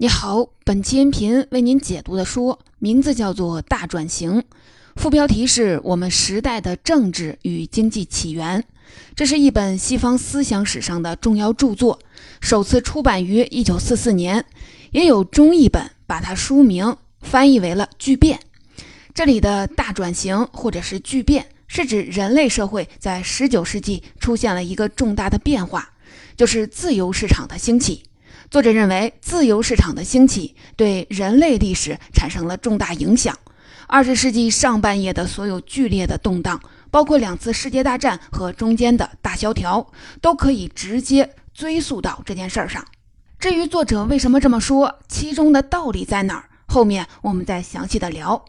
你好，本期音频为您解读的书名字叫做《大转型》，副标题是我们时代的政治与经济起源。这是一本西方思想史上的重要著作，首次出版于一九四四年，也有中译本把它书名翻译为了“巨变”。这里的大转型或者是巨变，是指人类社会在十九世纪出现了一个重大的变化，就是自由市场的兴起。作者认为，自由市场的兴起对人类历史产生了重大影响。二十世纪上半叶的所有剧烈的动荡，包括两次世界大战和中间的大萧条，都可以直接追溯到这件事儿上。至于作者为什么这么说，其中的道理在哪儿，后面我们再详细的聊。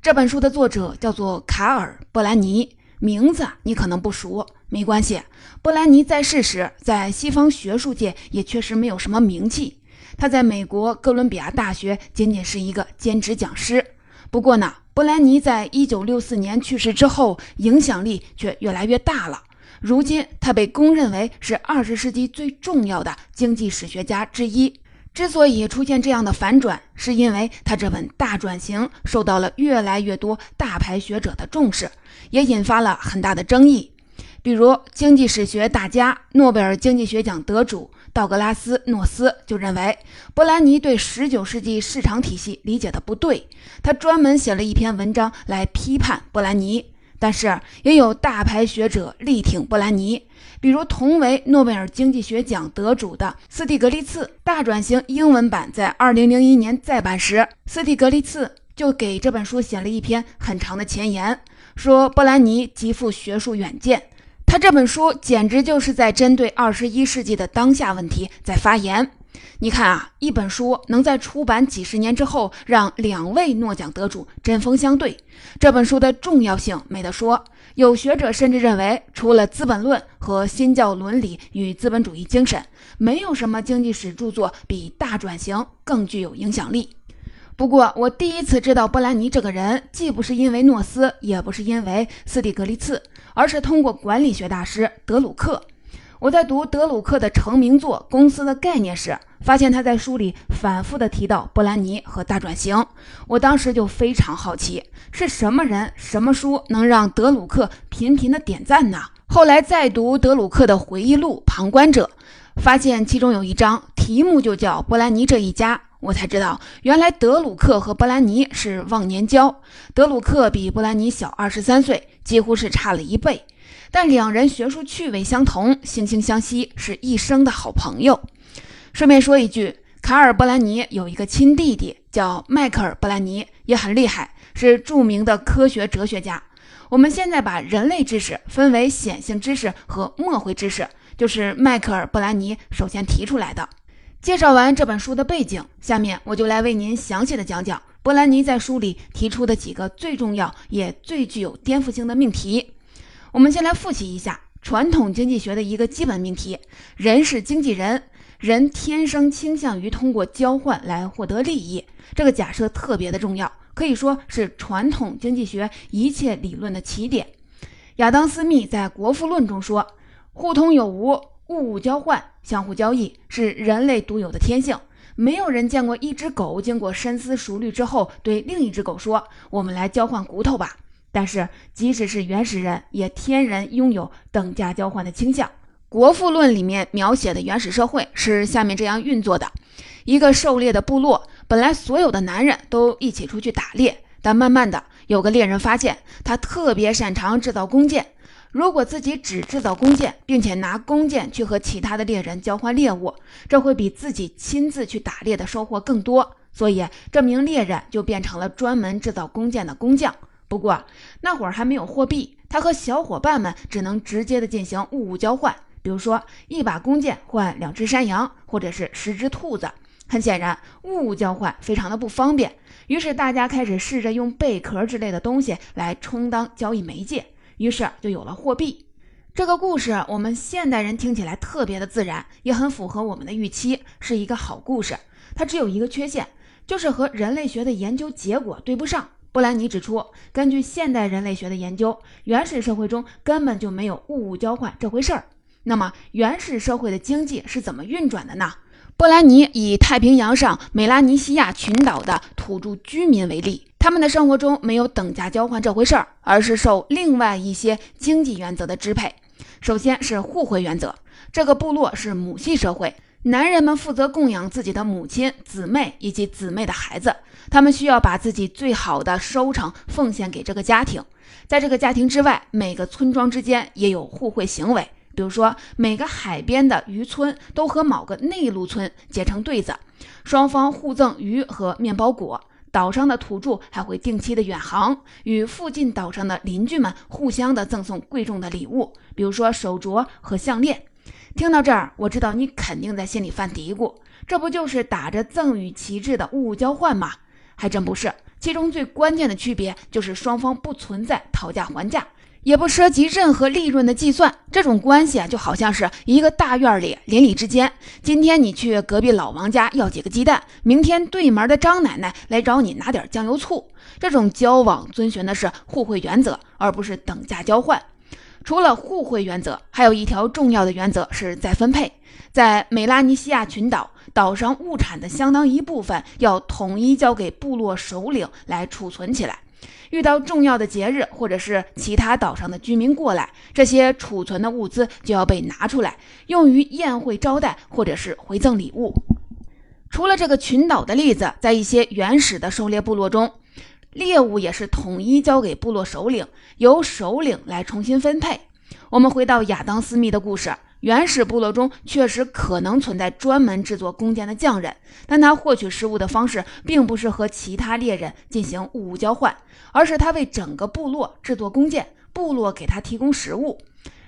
这本书的作者叫做卡尔·布兰尼。名字你可能不熟，没关系。布兰尼在世时，在西方学术界也确实没有什么名气。他在美国哥伦比亚大学仅仅是一个兼职讲师。不过呢，布兰尼在一九六四年去世之后，影响力却越来越大了。如今，他被公认为是二十世纪最重要的经济史学家之一。之所以出现这样的反转，是因为他这本大转型受到了越来越多大牌学者的重视，也引发了很大的争议。比如，经济史学大家、诺贝尔经济学奖得主道格拉斯·诺斯就认为，波兰尼对19世纪市场体系理解的不对，他专门写了一篇文章来批判波兰尼。但是，也有大牌学者力挺波兰尼。比如，同为诺贝尔经济学奖得主的斯蒂格利茨，《大转型》英文版在2001年再版时，斯蒂格利茨就给这本书写了一篇很长的前言，说波兰尼极富学术远见，他这本书简直就是在针对21世纪的当下问题在发言。你看啊，一本书能在出版几十年之后让两位诺奖得主针锋相对，这本书的重要性没得说。有学者甚至认为，除了《资本论》和《新教伦理与资本主义精神》，没有什么经济史著作比《大转型》更具有影响力。不过，我第一次知道波兰尼这个人，既不是因为诺斯，也不是因为斯蒂格利茨，而是通过管理学大师德鲁克。我在读德鲁克的成名作《公司的概念》时，发现他在书里反复的提到波兰尼和大转型。我当时就非常好奇，是什么人、什么书能让德鲁克频频的点赞呢？后来再读德鲁克的回忆录《旁观者》，发现其中有一章题目就叫波兰尼这一家，我才知道原来德鲁克和布兰尼是忘年交。德鲁克比布兰尼小二十三岁，几乎是差了一倍。但两人学术趣味相同，惺惺相惜，是一生的好朋友。顺便说一句，卡尔·布兰尼有一个亲弟弟叫迈克尔·布兰尼，也很厉害，是著名的科学哲学家。我们现在把人类知识分为显性知识和墨回知识，就是迈克尔·布兰尼首先提出来的。介绍完这本书的背景，下面我就来为您详细的讲讲波兰尼在书里提出的几个最重要也最具有颠覆性的命题。我们先来复习一下传统经济学的一个基本命题：人是经纪人，人天生倾向于通过交换来获得利益。这个假设特别的重要，可以说是传统经济学一切理论的起点。亚当·斯密在《国富论》中说：“互通有无，物物交换，相互交易，是人类独有的天性。没有人见过一只狗经过深思熟虑之后对另一只狗说：‘我们来交换骨头吧。’”但是，即使是原始人，也天然拥有等价交换的倾向。《国富论》里面描写的原始社会是下面这样运作的：一个狩猎的部落，本来所有的男人都一起出去打猎，但慢慢的，有个猎人发现他特别擅长制造弓箭。如果自己只制造弓箭，并且拿弓箭去和其他的猎人交换猎物，这会比自己亲自去打猎的收获更多。所以，这名猎人就变成了专门制造弓箭的工匠。不过那会儿还没有货币，他和小伙伴们只能直接的进行物物交换，比如说一把弓箭换两只山羊，或者是十只兔子。很显然，物物交换非常的不方便，于是大家开始试着用贝壳之类的东西来充当交易媒介，于是就有了货币。这个故事我们现代人听起来特别的自然，也很符合我们的预期，是一个好故事。它只有一个缺陷，就是和人类学的研究结果对不上。布兰尼指出，根据现代人类学的研究，原始社会中根本就没有物物交换这回事儿。那么，原始社会的经济是怎么运转的呢？波兰尼以太平洋上美拉尼西亚群岛的土著居民为例，他们的生活中没有等价交换这回事儿，而是受另外一些经济原则的支配。首先是互惠原则，这个部落是母系社会，男人们负责供养自己的母亲、姊妹以及姊妹的孩子，他们需要把自己最好的收成奉献给这个家庭。在这个家庭之外，每个村庄之间也有互惠行为。比如说，每个海边的渔村都和某个内陆村结成对子，双方互赠鱼和面包果。岛上的土著还会定期的远航，与附近岛上的邻居们互相的赠送贵重的礼物，比如说手镯和项链。听到这儿，我知道你肯定在心里犯嘀咕：这不就是打着赠与旗帜的物物交换吗？还真不是，其中最关键的区别就是双方不存在讨价还价。也不涉及任何利润的计算，这种关系啊，就好像是一个大院里邻里之间。今天你去隔壁老王家要几个鸡蛋，明天对门的张奶奶来找你拿点酱油醋。这种交往遵循的是互惠原则，而不是等价交换。除了互惠原则，还有一条重要的原则是再分配。在美拉尼西亚群岛，岛上物产的相当一部分要统一交给部落首领来储存起来。遇到重要的节日，或者是其他岛上的居民过来，这些储存的物资就要被拿出来，用于宴会招待，或者是回赠礼物。除了这个群岛的例子，在一些原始的狩猎部落中，猎物也是统一交给部落首领，由首领来重新分配。我们回到亚当斯密的故事。原始部落中确实可能存在专门制作弓箭的匠人，但他获取食物的方式并不是和其他猎人进行物物交换，而是他为整个部落制作弓箭，部落给他提供食物。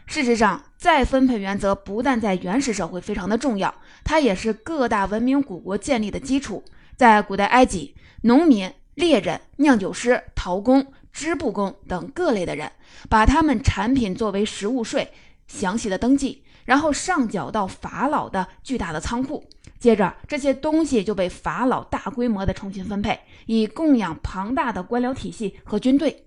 事实上，再分配原则不但在原始社会非常的重要，它也是各大文明古国建立的基础。在古代埃及，农民、猎人、酿酒师、陶工、织布工等各类的人，把他们产品作为食物税，详细的登记。然后上缴到法老的巨大的仓库，接着这些东西就被法老大规模的重新分配，以供养庞大的官僚体系和军队。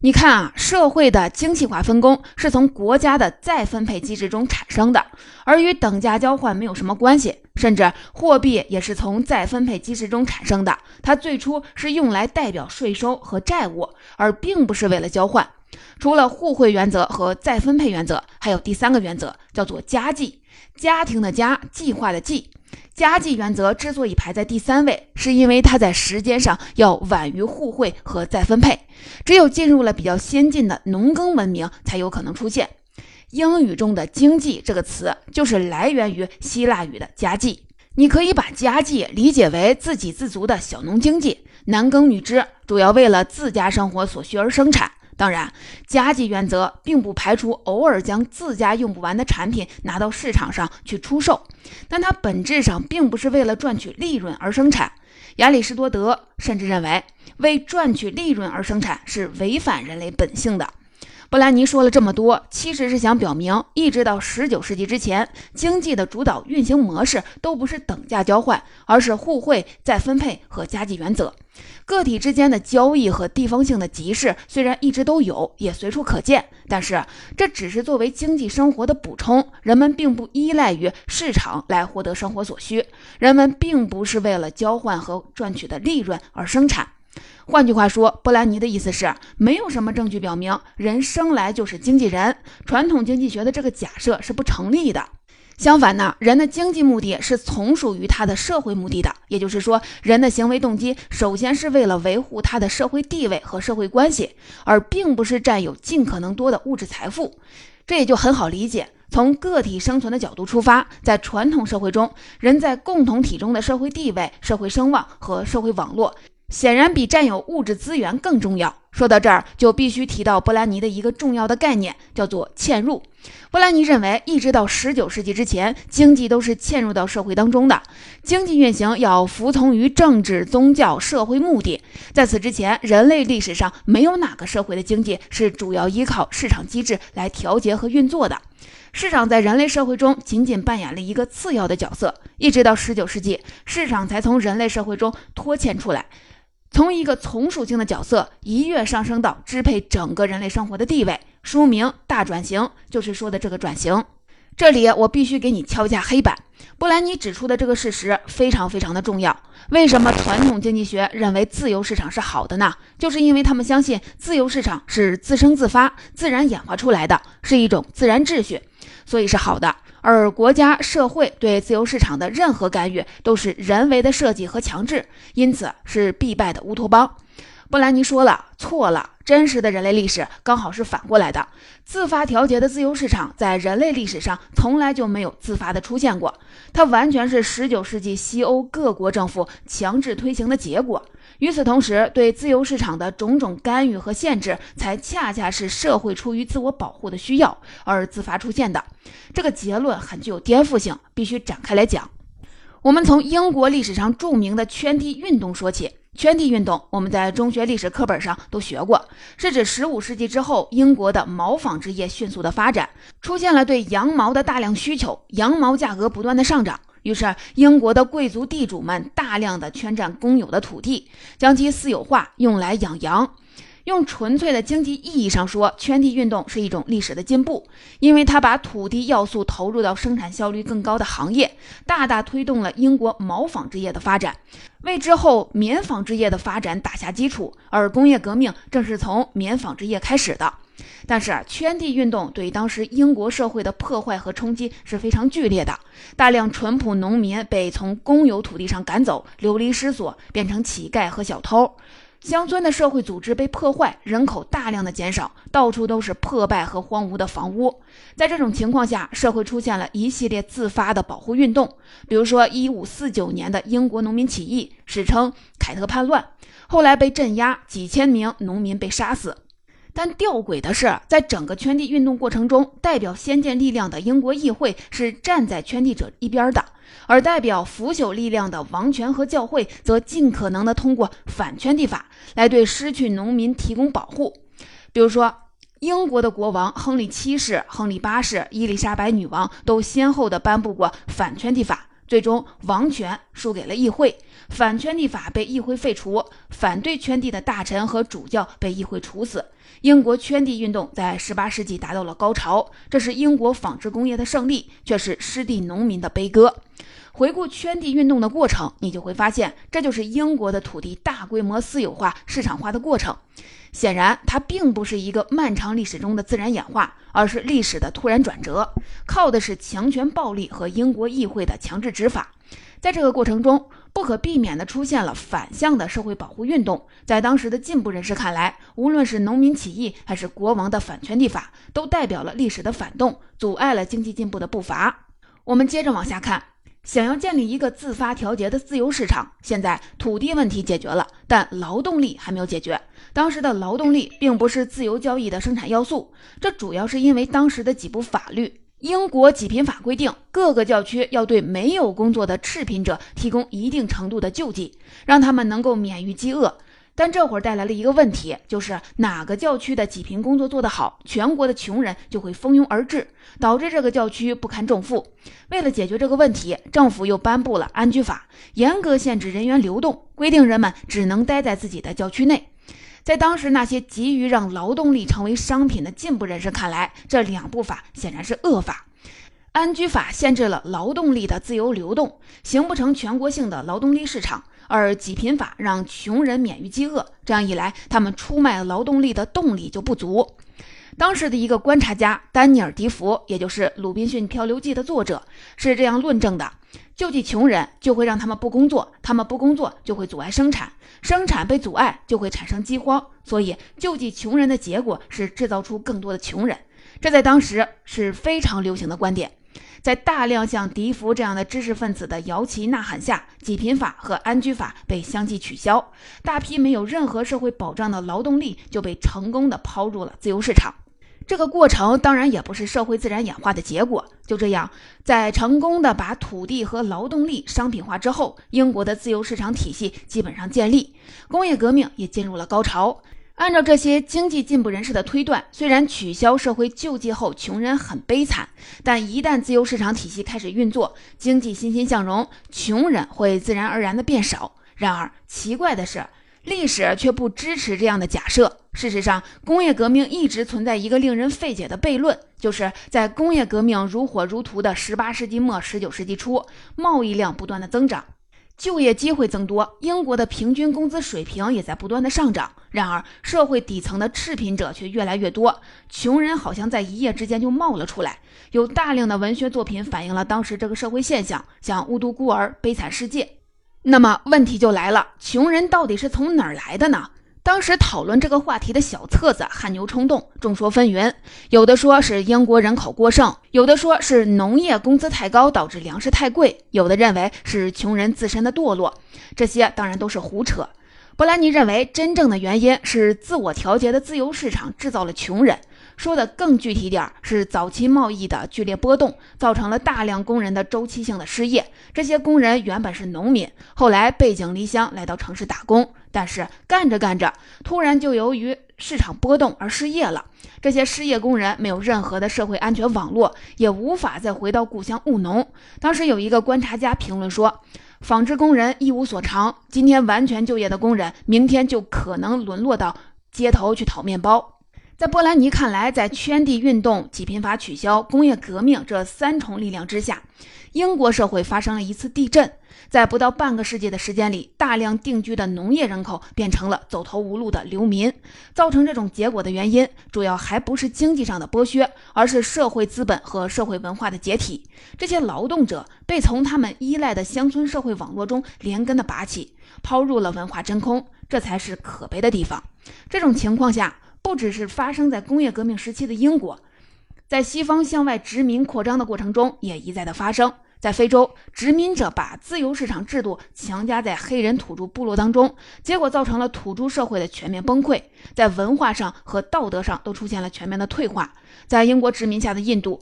你看啊，社会的精细化分工是从国家的再分配机制中产生的，而与等价交换没有什么关系。甚至货币也是从再分配机制中产生的，它最初是用来代表税收和债务，而并不是为了交换。除了互惠原则和再分配原则，还有第三个原则，叫做家计。家庭的家，计划的计。家计原则之所以排在第三位，是因为它在时间上要晚于互惠和再分配。只有进入了比较先进的农耕文明，才有可能出现。英语中的经济这个词，就是来源于希腊语的家计。你可以把家计理解为自给自足的小农经济，男耕女织，主要为了自家生活所需而生产。当然，加计原则并不排除偶尔将自家用不完的产品拿到市场上去出售，但它本质上并不是为了赚取利润而生产。亚里士多德甚至认为，为赚取利润而生产是违反人类本性的。布兰尼说了这么多，其实是想表明，一直到十九世纪之前，经济的主导运行模式都不是等价交换，而是互惠再分配和家计原则。个体之间的交易和地方性的集市虽然一直都有，也随处可见，但是这只是作为经济生活的补充。人们并不依赖于市场来获得生活所需，人们并不是为了交换和赚取的利润而生产。换句话说，波兰尼的意思是，没有什么证据表明人生来就是经纪人。传统经济学的这个假设是不成立的。相反呢，人的经济目的是从属于他的社会目的的，也就是说，人的行为动机首先是为了维护他的社会地位和社会关系，而并不是占有尽可能多的物质财富。这也就很好理解。从个体生存的角度出发，在传统社会中，人在共同体中的社会地位、社会声望和社会网络。显然比占有物质资源更重要。说到这儿，就必须提到波兰尼的一个重要的概念，叫做嵌入。波兰尼认为，一直到十九世纪之前，经济都是嵌入到社会当中的。经济运行要服从于政治、宗教、社会目的。在此之前，人类历史上没有哪个社会的经济是主要依靠市场机制来调节和运作的。市场在人类社会中仅仅扮演了一个次要的角色。一直到十九世纪，市场才从人类社会中脱嵌出来。从一个从属性的角色一跃上升到支配整个人类生活的地位，书名《大转型》就是说的这个转型。这里我必须给你敲一下黑板。布兰妮指出的这个事实非常非常的重要。为什么传统经济学认为自由市场是好的呢？就是因为他们相信自由市场是自生自发、自然演化出来的，是一种自然秩序，所以是好的。而国家社会对自由市场的任何干预都是人为的设计和强制，因此是必败的乌托邦。布兰妮说了，错了。真实的人类历史刚好是反过来的，自发调节的自由市场在人类历史上从来就没有自发的出现过，它完全是19世纪西欧各国政府强制推行的结果。与此同时，对自由市场的种种干预和限制，才恰恰是社会出于自我保护的需要而自发出现的。这个结论很具有颠覆性，必须展开来讲。我们从英国历史上著名的圈地运动说起。圈地运动，我们在中学历史课本上都学过，是指十五世纪之后，英国的毛纺织业迅速的发展，出现了对羊毛的大量需求，羊毛价格不断的上涨，于是英国的贵族地主们大量的圈占公有的土地，将其私有化，用来养羊。用纯粹的经济意义上说，圈地运动是一种历史的进步，因为它把土地要素投入到生产效率更高的行业，大大推动了英国毛纺织业的发展，为之后棉纺织业的发展打下基础。而工业革命正是从棉纺织业开始的。但是，圈地运动对当时英国社会的破坏和冲击是非常剧烈的，大量淳朴农民被从公有土地上赶走，流离失所，变成乞丐和小偷。乡村的社会组织被破坏，人口大量的减少，到处都是破败和荒芜的房屋。在这种情况下，社会出现了一系列自发的保护运动，比如说1549年的英国农民起义，史称凯特叛乱，后来被镇压，几千名农民被杀死。但吊诡的是，在整个圈地运动过程中，代表先见力量的英国议会是站在圈地者一边的。而代表腐朽力量的王权和教会，则尽可能的通过反圈地法来对失去农民提供保护。比如说，英国的国王亨利七世、亨利八世、伊丽莎白女王都先后的颁布过反圈地法，最终王权输给了议会，反圈地法被议会废除，反对圈地的大臣和主教被议会处死。英国圈地运动在18世纪达到了高潮，这是英国纺织工业的胜利，却是失地农民的悲歌。回顾圈地运动的过程，你就会发现，这就是英国的土地大规模私有化、市场化的过程。显然，它并不是一个漫长历史中的自然演化，而是历史的突然转折，靠的是强权暴力和英国议会的强制执法。在这个过程中，不可避免地出现了反向的社会保护运动。在当时的进步人士看来，无论是农民起义还是国王的反圈地法，都代表了历史的反动，阻碍了经济进步的步伐。我们接着往下看。想要建立一个自发调节的自由市场，现在土地问题解决了，但劳动力还没有解决。当时的劳动力并不是自由交易的生产要素，这主要是因为当时的几部法律，英国济贫法规定，各个教区要对没有工作的赤贫者提供一定程度的救济，让他们能够免于饥饿。但这会儿带来了一个问题，就是哪个教区的济贫工作做得好，全国的穷人就会蜂拥而至，导致这个教区不堪重负。为了解决这个问题，政府又颁布了安居法，严格限制人员流动，规定人们只能待在自己的教区内。在当时那些急于让劳动力成为商品的进步人士看来，这两部法显然是恶法。安居法限制了劳动力的自由流动，形不成全国性的劳动力市场。而济贫法让穷人免于饥饿，这样一来，他们出卖劳动力的动力就不足。当时的一个观察家丹尼尔·迪福，也就是《鲁滨逊漂流记》的作者，是这样论证的：救济穷人就会让他们不工作，他们不工作就会阻碍生产，生产被阻碍就会产生饥荒，所以救济穷人的结果是制造出更多的穷人。这在当时是非常流行的观点。在大量像笛福这样的知识分子的摇旗呐喊下，济贫法和安居法被相继取消，大批没有任何社会保障的劳动力就被成功的抛入了自由市场。这个过程当然也不是社会自然演化的结果。就这样，在成功的把土地和劳动力商品化之后，英国的自由市场体系基本上建立，工业革命也进入了高潮。按照这些经济进步人士的推断，虽然取消社会救济后穷人很悲惨，但一旦自由市场体系开始运作，经济欣欣向荣，穷人会自然而然的变少。然而奇怪的是，历史却不支持这样的假设。事实上，工业革命一直存在一个令人费解的悖论，就是在工业革命如火如荼的18世纪末、19世纪初，贸易量不断的增长。就业机会增多，英国的平均工资水平也在不断的上涨。然而，社会底层的赤贫者却越来越多，穷人好像在一夜之间就冒了出来。有大量的文学作品反映了当时这个社会现象，像《雾都孤儿》《悲惨世界》。那么问题就来了，穷人到底是从哪儿来的呢？当时讨论这个话题的小册子汗牛充栋，众说纷纭。有的说是英国人口过剩，有的说是农业工资太高导致粮食太贵，有的认为是穷人自身的堕落。这些当然都是胡扯。波兰尼认为，真正的原因是自我调节的自由市场制造了穷人。说的更具体点儿，是早期贸易的剧烈波动，造成了大量工人的周期性的失业。这些工人原本是农民，后来背井离乡来到城市打工，但是干着干着，突然就由于市场波动而失业了。这些失业工人没有任何的社会安全网络，也无法再回到故乡务农。当时有一个观察家评论说：“纺织工人一无所长，今天完全就业的工人，明天就可能沦落到街头去讨面包。”在波兰尼看来，在圈地运动、济贫法取消、工业革命这三重力量之下，英国社会发生了一次地震。在不到半个世纪的时间里，大量定居的农业人口变成了走投无路的流民。造成这种结果的原因，主要还不是经济上的剥削，而是社会资本和社会文化的解体。这些劳动者被从他们依赖的乡村社会网络中连根的拔起，抛入了文化真空。这才是可悲的地方。这种情况下。不只是发生在工业革命时期的英国，在西方向外殖民扩张的过程中也一再的发生。在非洲，殖民者把自由市场制度强加在黑人土著部落当中，结果造成了土著社会的全面崩溃，在文化上和道德上都出现了全面的退化。在英国殖民下的印度，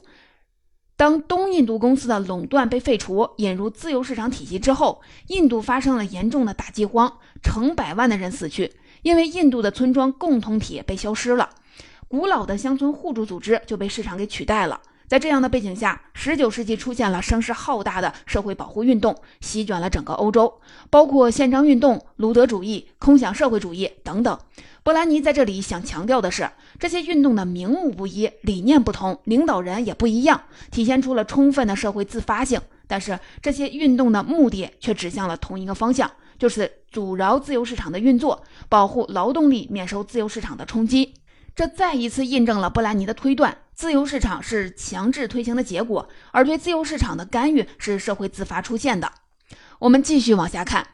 当东印度公司的垄断被废除，引入自由市场体系之后，印度发生了严重的大饥荒，成百万的人死去。因为印度的村庄共同体被消失了，古老的乡村互助组织就被市场给取代了。在这样的背景下，十九世纪出现了声势浩大的社会保护运动，席卷了整个欧洲，包括宪章运动、卢德主义、空想社会主义等等。波兰尼在这里想强调的是，这些运动的名目不一，理念不同，领导人也不一样，体现出了充分的社会自发性。但是这些运动的目的却指向了同一个方向。就是阻挠自由市场的运作，保护劳动力免受自由市场的冲击。这再一次印证了布兰尼的推断：自由市场是强制推行的结果，而对自由市场的干预是社会自发出现的。我们继续往下看，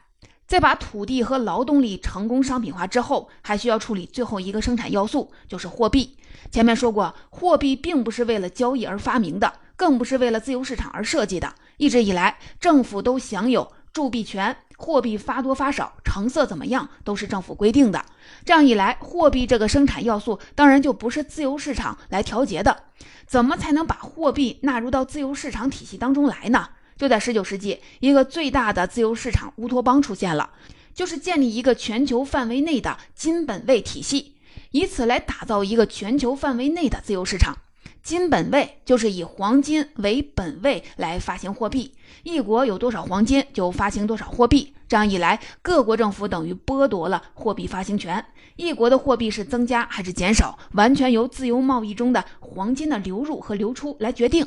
在把土地和劳动力成功商品化之后，还需要处理最后一个生产要素，就是货币。前面说过，货币并不是为了交易而发明的，更不是为了自由市场而设计的。一直以来，政府都享有铸币权。货币发多发少，成色怎么样，都是政府规定的。这样一来，货币这个生产要素当然就不是自由市场来调节的。怎么才能把货币纳入到自由市场体系当中来呢？就在十九世纪，一个最大的自由市场乌托邦出现了，就是建立一个全球范围内的金本位体系，以此来打造一个全球范围内的自由市场。金本位就是以黄金为本位来发行货币，一国有多少黄金就发行多少货币。这样一来，各国政府等于剥夺了货币发行权，一国的货币是增加还是减少，完全由自由贸易中的黄金的流入和流出来决定。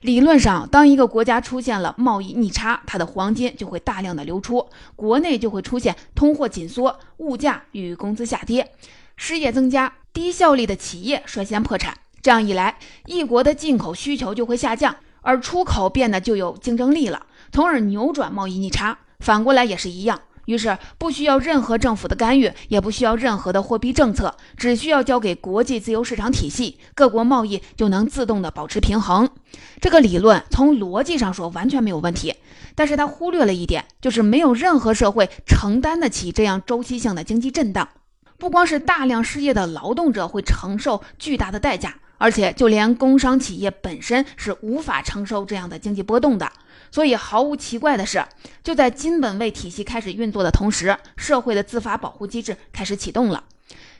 理论上，当一个国家出现了贸易逆差，它的黄金就会大量的流出，国内就会出现通货紧缩、物价与工资下跌、失业增加、低效率的企业率先破产。这样一来，一国的进口需求就会下降，而出口变得就有竞争力了，从而扭转贸易逆差。反过来也是一样，于是不需要任何政府的干预，也不需要任何的货币政策，只需要交给国际自由市场体系，各国贸易就能自动的保持平衡。这个理论从逻辑上说完全没有问题，但是他忽略了一点，就是没有任何社会承担得起这样周期性的经济震荡。不光是大量失业的劳动者会承受巨大的代价。而且，就连工商企业本身是无法承受这样的经济波动的。所以，毫无奇怪的是，就在金本位体系开始运作的同时，社会的自发保护机制开始启动了。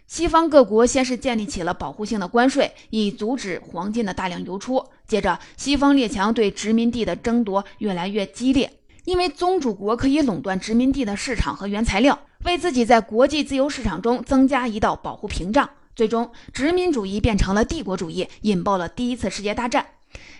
西方各国先是建立起了保护性的关税，以阻止黄金的大量流出。接着，西方列强对殖民地的争夺越来越激烈。因为宗主国可以垄断殖民地的市场和原材料，为自己在国际自由市场中增加一道保护屏障。最终，殖民主义变成了帝国主义，引爆了第一次世界大战。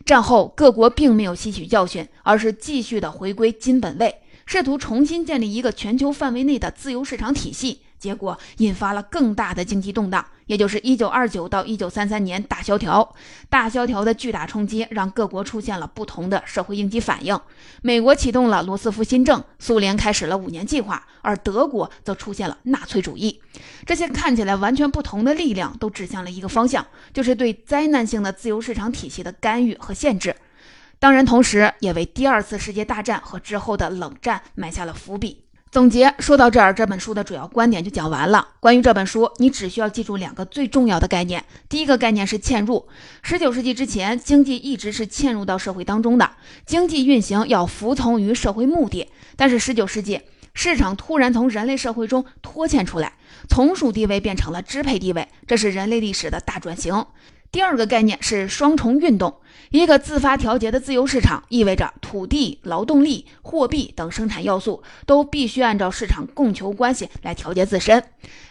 战后，各国并没有吸取教训，而是继续的回归金本位，试图重新建立一个全球范围内的自由市场体系。结果引发了更大的经济动荡，也就是一九二九到一九三三年大萧条。大萧条的巨大冲击让各国出现了不同的社会应急反应。美国启动了罗斯福新政，苏联开始了五年计划，而德国则出现了纳粹主义。这些看起来完全不同的力量都指向了一个方向，就是对灾难性的自由市场体系的干预和限制。当然，同时也为第二次世界大战和之后的冷战埋下了伏笔。总结说到这儿，这本书的主要观点就讲完了。关于这本书，你只需要记住两个最重要的概念。第一个概念是嵌入。十九世纪之前，经济一直是嵌入到社会当中的，经济运行要服从于社会目的。但是十九世纪，市场突然从人类社会中脱嵌出来，从属地位变成了支配地位，这是人类历史的大转型。第二个概念是双重运动。一个自发调节的自由市场意味着土地、劳动力、货币等生产要素都必须按照市场供求关系来调节自身。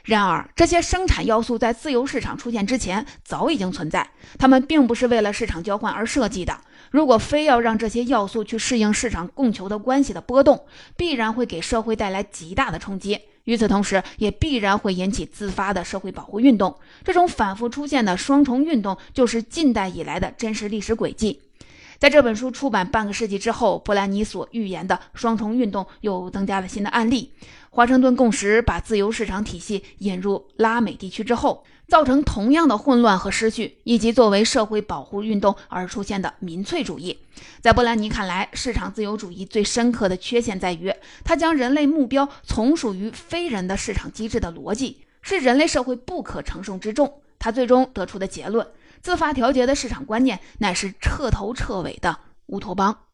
然而，这些生产要素在自由市场出现之前早已经存在，它们并不是为了市场交换而设计的。如果非要让这些要素去适应市场供求的关系的波动，必然会给社会带来极大的冲击。与此同时，也必然会引起自发的社会保护运动。这种反复出现的双重运动，就是近代以来的真实历史轨迹。在这本书出版半个世纪之后，布兰尼所预言的双重运动又增加了新的案例。华盛顿共识把自由市场体系引入拉美地区之后。造成同样的混乱和失序，以及作为社会保护运动而出现的民粹主义，在波兰尼看来，市场自由主义最深刻的缺陷在于，它将人类目标从属于非人的市场机制的逻辑，是人类社会不可承受之重。他最终得出的结论：自发调节的市场观念乃是彻头彻尾的乌托邦。